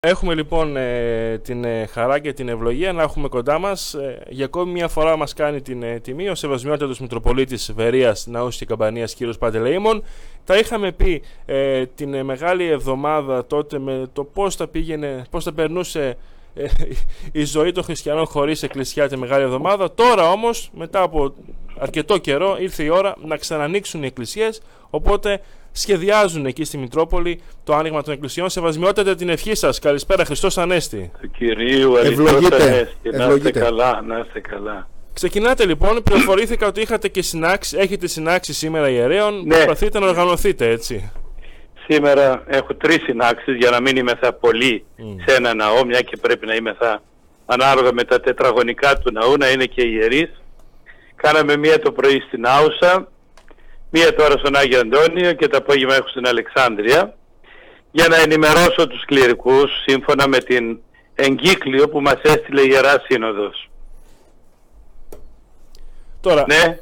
Έχουμε λοιπόν ε, την ε, χαρά και την ευλογία να έχουμε κοντά μας ε, για ακόμη μια φορά μας κάνει την τιμή ο Σεβασμιότατος Μητροπολίτης Βερίας Ναούς και Καμπανίας κ. Παντελεήμων τα είχαμε πει την μεγάλη εβδομάδα τότε με το πώς θα πήγαινε, πώς θα περνούσε η ζωή των χριστιανών χωρίς εκκλησιά τη μεγάλη εβδομάδα τώρα όμως μετά από αρκετό καιρό ήρθε η ώρα να ξανανοίξουν οι εκκλησίες οπότε σχεδιάζουν εκεί στη Μητρόπολη το άνοιγμα των εκκλησιών. Σεβασμιότατε την ευχή σας. Καλησπέρα, Χριστός Ανέστη. Του κυρίου Ευλογείτε. Να είστε καλά, να είστε καλά. Ξεκινάτε λοιπόν, πληροφορήθηκα ότι είχατε και συνάξει, έχετε συνάξει σήμερα ιερέων. Ναι. Προσπαθείτε να οργανωθείτε, έτσι. Σήμερα έχω τρεις συνάξεις για να μην είμαι θα πολύ mm. σε ένα ναό, μια και πρέπει να είμαι θα ανάλογα με τα τετραγωνικά του ναού, να είναι και ιερείς. Κάναμε μία το πρωί στην Άουσα, μία τώρα στον Άγιο Αντώνιο και το απόγευμα έχω στην Αλεξάνδρεια για να ενημερώσω τους κληρικούς σύμφωνα με την εγκύκλιο που μας έστειλε η Ιερά Σύνοδος. Τώρα, ναι.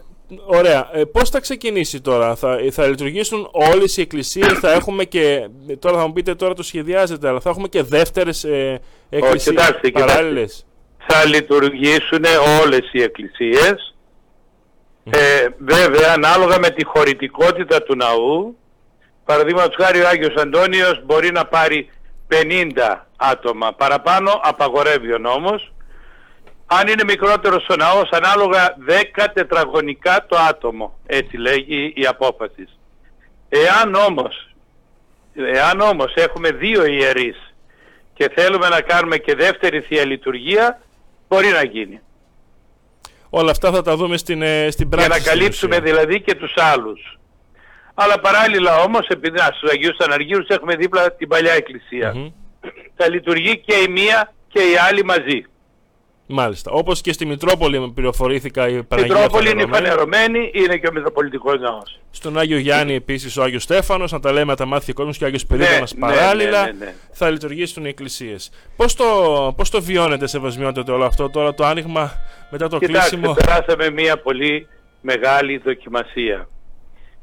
ωραία. Ε, πώς θα ξεκινήσει τώρα, θα, θα λειτουργήσουν όλες οι εκκλησίες, θα έχουμε και, τώρα θα μου πείτε τώρα το σχεδιάζετε, αλλά θα έχουμε και δεύτερες ε, εκκλησίες Όχι, παράλληλες; Θα λειτουργήσουν όλες οι εκκλησίες, ε, βέβαια, ανάλογα με τη χωρητικότητα του ναού, παραδείγματος χάρη ο Άγιος Αντώνιος μπορεί να πάρει 50 άτομα. Παραπάνω απαγορεύει ο νόμος. Αν είναι μικρότερο ο ναός, ανάλογα 10 τετραγωνικά το άτομο. Έτσι λέγει η απόφαση. Εάν όμως, εάν όμως έχουμε δύο ιερείς και θέλουμε να κάνουμε και δεύτερη Θεία Λειτουργία, μπορεί να γίνει. Όλα αυτά θα τα δούμε στην, ε, στην πράξη. Για να καλύψουμε δηλαδή και τους άλλους. Αλλά παράλληλα όμως, επειδή στους Αγίους Αναργύρους έχουμε δίπλα την παλιά εκκλησία. Θα λειτουργεί και η μία και η άλλη μαζί. Μάλιστα. Όπως και στη Μητρόπολη πληροφορήθηκα η Παναγία. Η Μητρόπολη είναι φανερωμένη, είναι και ο Μητροπολιτικός Ναό. Στον Άγιο Γιάννη επίσης ο Άγιος Στέφανος, να τα λέμε τα μάθει ο κόσμος και ο Άγιος Περίφανο ναι, παράλληλα. Ναι, ναι, ναι, θα λειτουργήσουν οι εκκλησίες. Πώς το, πώς το βιώνετε, Σεβασμιότητα, όλο αυτό τώρα το άνοιγμα μετά το Κοιτάξτε, κλείσιμο; Περάσαμε μια πολύ μεγάλη δοκιμασία.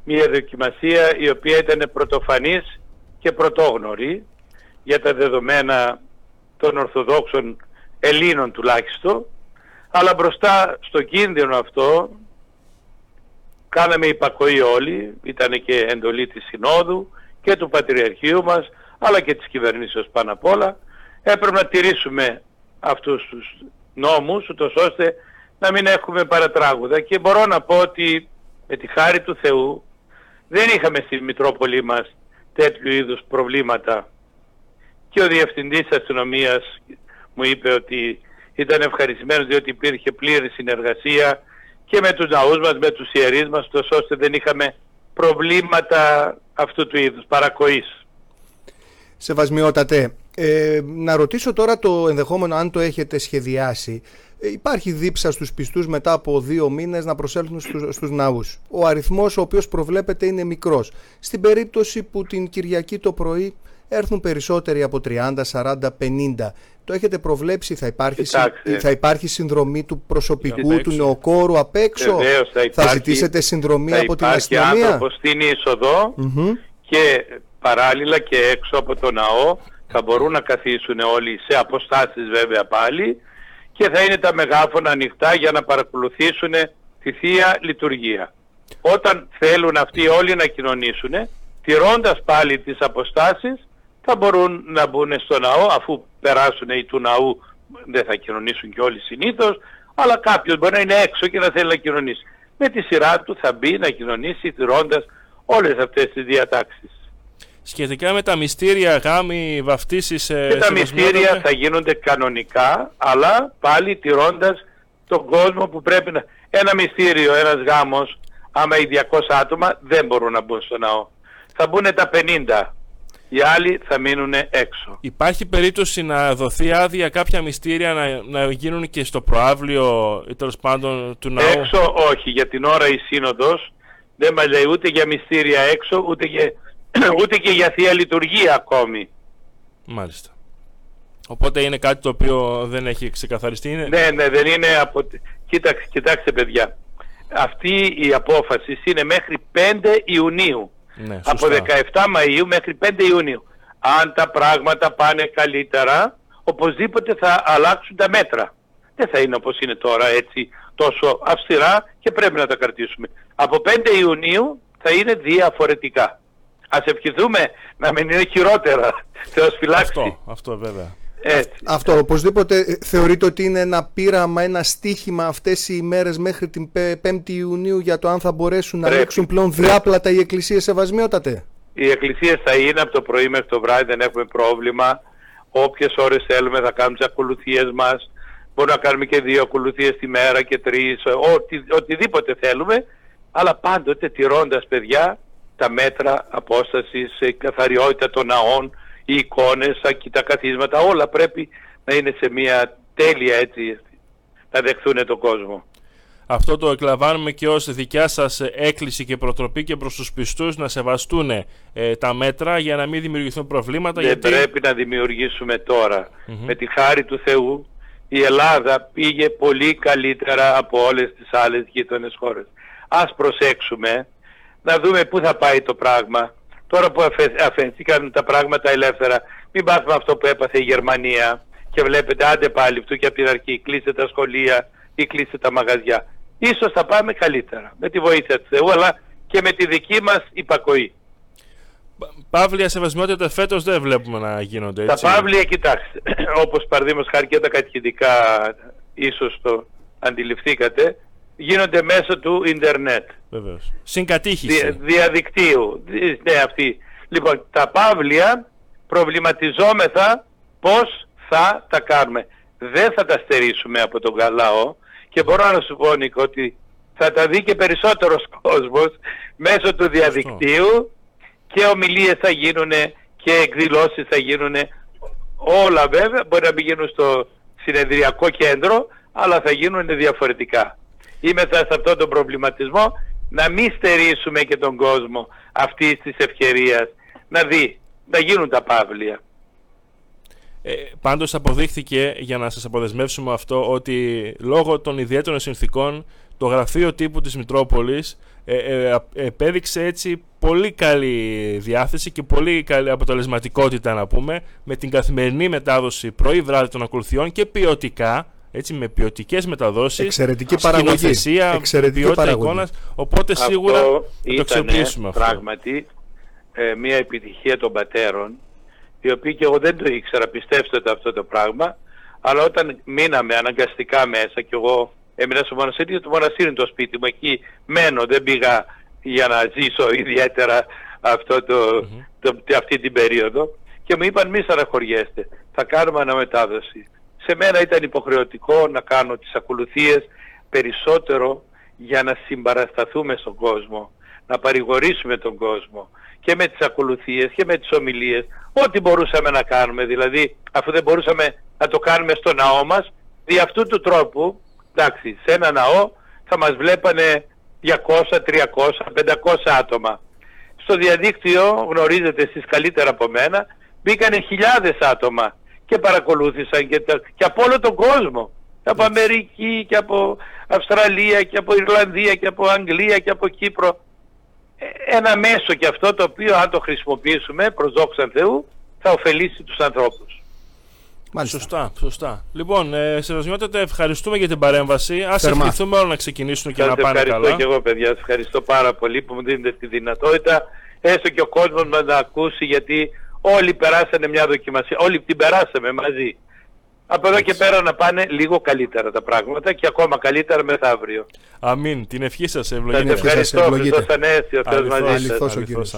Μια δοκιμασία η οποία ήταν πρωτοφανής και πρωτόγνωρη για τα δεδομένα των Ορθοδόξων Ελλήνων τουλάχιστον, αλλά μπροστά στο κίνδυνο αυτό κάναμε υπακοή όλοι, ήταν και εντολή της Συνόδου και του Πατριαρχείου μας, αλλά και της κυβερνήσεως πάνω απ' όλα, έπρεπε να τηρήσουμε αυτούς τους νόμους, ούτως ώστε να μην έχουμε παρατράγουδα. Και μπορώ να πω ότι με τη χάρη του Θεού δεν είχαμε στη Μητρόπολη μας τέτοιου είδους προβλήματα. Και ο Διευθυντής Αστυνομίας μου είπε ότι ήταν ευχαριστημένος διότι υπήρχε πλήρη συνεργασία και με τους ναούς μας, με τους ιερείς μας, τόσο ώστε δεν είχαμε προβλήματα αυτού του είδους, παρακοής. Σεβασμιότατε, ε, να ρωτήσω τώρα το ενδεχόμενο αν το έχετε σχεδιάσει. Ε, υπάρχει δίψα στους πιστούς μετά από δύο μήνες να προσέλθουν στους, στους ναούς; Ο αριθμός ο οποίος προβλέπεται είναι μικρός. Στην περίπτωση που την Κυριακή το πρωί έρθουν περισσότεροι από 30, 40, 50. Το έχετε προβλέψει, θα υπάρχει, θα υπάρχει συνδρομή του προσωπικού, του νεοκόρου απ' έξω; Βεβαίως, θα, υπάρχει, θα ζητήσετε συνδρομή από την αστυνομία; Θα υπάρχει στην είσοδο και παράλληλα και έξω από το ναό θα μπορούν να καθίσουν όλοι σε αποστάσεις βέβαια πάλι και θα είναι τα μεγάφωνα ανοιχτά για να παρακολουθήσουν τη Θεία Λειτουργία. Όταν θέλουν αυτοί όλοι να κοινωνήσουν, τηρώντας πάλι τις αποστάσεις, θα μπορούν να μπουν στο ναό αφού περάσουν οι του ναού δεν θα κοινωνήσουν και όλοι συνήθως αλλά κάποιος μπορεί να είναι έξω και να θέλει να κοινωνήσει. Με τη σειρά του θα μπει να κοινωνήσει τηρώντας όλες αυτές τις διατάξεις. Σχετικά με τα μυστήρια γάμοι, βαφτίσεις... Ε, και τα μυστήρια θα γίνονται κανονικά, αλλά πάλι τηρώντας τον κόσμο που πρέπει να... Ένα μυστήριο, ένας γάμος, άμα οι 200 άτομα δεν μπορούν να μπουν στο ναό. Θα μπουν τα 50 οι άλλοι θα μείνουν έξω. Υπάρχει περίπτωση να δοθεί άδεια κάποια μυστήρια να, να γίνουν και στο προάβλιο ή τέλος πάντων του ναού; Έξω όχι, για την ώρα η Σύνοδος δεν μας λέει ούτε για μυστήρια έξω ούτε και, ούτε και για Θεία Λειτουργία ακόμη. Μάλιστα. Οπότε είναι κάτι το οποίο δεν έχει ξεκαθαριστεί. Είναι... Ναι, ναι, δεν είναι από... Κοίταξε, κοιτάξτε παιδιά. Αυτή η απόφαση είναι μέχρι 5 Ιουνίου. Ναι, από 17 Μαΐου μέχρι 5 Ιουνίου. Αν τα πράγματα πάνε καλύτερα, οπωσδήποτε θα αλλάξουν τα μέτρα. Δεν θα είναι όπως είναι τώρα έτσι τόσο αυστηρά και πρέπει να τα κρατήσουμε. Από 5 Ιουνίου θα είναι διαφορετικά. Ας ευχηθούμε να μην είναι χειρότερα. Θεός φυλάξει. Αυτό, αυτό βέβαια. Έτσι. Αυτό οπωσδήποτε ε, θεωρείτε ότι είναι ένα πείραμα, ένα στίχημα αυτές οι ημέρες μέχρι την 5η Ιουνίου για το αν θα μπορέσουν να Πρέπει. ανοίξουν πλέον διάπλατα οι εκκλησίες σεβασμιότατε. Οι εκκλησίες θα είναι από το πρωί μέχρι το βράδυ, δεν έχουμε πρόβλημα. Όποιες ώρες θέλουμε θα κάνουμε τις ακολουθίες μας. Μπορούμε να κάνουμε και δύο ακολουθίες τη μέρα και τρεις, οτι, οτιδήποτε θέλουμε. Αλλά πάντοτε τηρώντας παιδιά τα μέτρα απόστασης, η καθαριότητα των ναών, οι εικόνες, τα καθίσματα, όλα πρέπει να είναι σε μια τέλεια έτσι, να δεχθούν τον κόσμο. Αυτό το εκλαμβάνουμε και ως δικιά σας έκκληση και προτροπή και προς τους πιστούς να σεβαστούν ε, τα μέτρα για να μην δημιουργηθούν προβλήματα. Δεν γιατί... πρέπει να δημιουργήσουμε τώρα. Με τη χάρη του Θεού η Ελλάδα πήγε πολύ καλύτερα από όλες τις άλλες γείτονες χώρες. Ας προσέξουμε να δούμε πού θα πάει το πράγμα. Τώρα που αφαι, αφαιθήκαν τα πράγματα ελεύθερα, μην πάθουμε αυτό που έπαθε η Γερμανία και βλέπετε άντε πάλι αυτού και από την αρχή κλείστε τα σχολεία ή κλείστε τα μαγαζιά. Ίσως θα πάμε καλύτερα με τη βοήθεια του Θεού αλλά και με τη δική μας υπακοή. Παύλια σεβασμιότητα φέτος δεν βλέπουμε να γίνονται έτσι. Τα παύλια, κοιτάξτε, όπως παραδείγματος χάρη και τα κατηχητικά ίσως το αντιληφθήκατε, γίνονται μέσω του ίντερνετ. Βεβαίως. Συγκατήχηση. Δια, διαδικτύου. Ναι, αυτή. Λοιπόν, τα παύλια προβληματιζόμεθα πώς θα τα κάνουμε. Δεν θα τα στερήσουμε από τον καλάο και μπορώ να σου πω Νίκο ότι θα τα δει και περισσότερος κόσμος μέσω του διαδικτύου και ομιλίες θα γίνουν και εκδηλώσεις θα γίνουν όλα βέβαια μπορεί να μην γίνουν στο συνεδριακό κέντρο αλλά θα γίνουν διαφορετικά είμαι σε αυτόν τον προβληματισμό να μην στερήσουμε και τον κόσμο αυτής της ευκαιρίας. Να δει, να γίνουν τα παύλια. Ε, πάντως αποδείχθηκε για να σας αποδεσμεύσουμε αυτό ότι λόγω των ιδιαίτερων συνθήκων το γραφείο τύπου της Μητρόπολης ε, ε, επέδειξε έτσι πολύ καλή διάθεση και πολύ καλή αποτελεσματικότητα να πούμε με την καθημερινή μετάδοση πρωί βράδυ των ακολουθιών και ποιοτικά έτσι, με ποιοτικές μεταδόσεις, εξαιρετική παραγωγή, εξαιρετική ποιότητα παραγωγή. εικόνας, οπότε σίγουρα αυτό θα το αξιοποιήσουμε αυτό. πράγματι ε, μια επιτυχία των πατέρων οι οποίοι και εγώ δεν το ήξερα, πιστέψτε το αυτό το πράγμα, αλλά όταν μείναμε αναγκαστικά μέσα και εγώ έμεινα στο μοναστήρι, το μοναστήρι είναι το σπίτι μου, εκεί μένω, δεν πήγα για να ζήσω ιδιαίτερα αυτό το, το, αυτή την περίοδο και μου είπαν μη στεναχωριέστε, θα κάνουμε αναμετάδοση. Σε μένα ήταν υποχρεωτικό να κάνω τις ακολουθίες περισσότερο για να συμπαρασταθούμε στον κόσμο, να παρηγορήσουμε τον κόσμο και με τις ακολουθίες και με τις ομιλίες, ό,τι μπορούσαμε να κάνουμε. Δηλαδή, αφού δεν μπορούσαμε να το κάνουμε στο ναό μας, δι' αυτού του τρόπου, εντάξει, σε ένα ναό θα μας βλέπανε 200, 300, 500 άτομα. Στο διαδίκτυο, γνωρίζετε εσείς καλύτερα από μένα, μπήκανε χιλιάδες άτομα και παρακολούθησαν και, τα, και από όλο τον κόσμο. Και από Αμερική και από Αυστραλία και από Ιρλανδία και από Αγγλία και από Κύπρο ένα μέσο και αυτό το οποίο αν το χρησιμοποιήσουμε προς δόξα Θεού θα ωφελήσει τους ανθρώπους. Μάλιστα. Σωστά, σωστά. Λοιπόν, ε, σεβασμιότατα ευχαριστούμε για την παρέμβαση. Α ευχηθούμε όλοι να ξεκινήσουν και να πάνε καλά. Ευχαριστώ και εγώ, παιδιά. Σας ευχαριστώ πάρα πολύ που μου δίνετε τη δυνατότητα. Έστω και ο κόσμος μας να ακούσει, γιατί όλοι περάσανε μια δοκιμασία. Όλοι την περάσαμε μαζί. Από εδώ και πέρα να πάνε λίγο καλύτερα τα πράγματα και ακόμα καλύτερα μεθαύριο. Αμήν. Την ευχή σας ευλογείτε. Σας ευχαριστώ. Χριστός Ανέστη. Ο Θεός μαζί σας. Αληθώς ο Κύριος.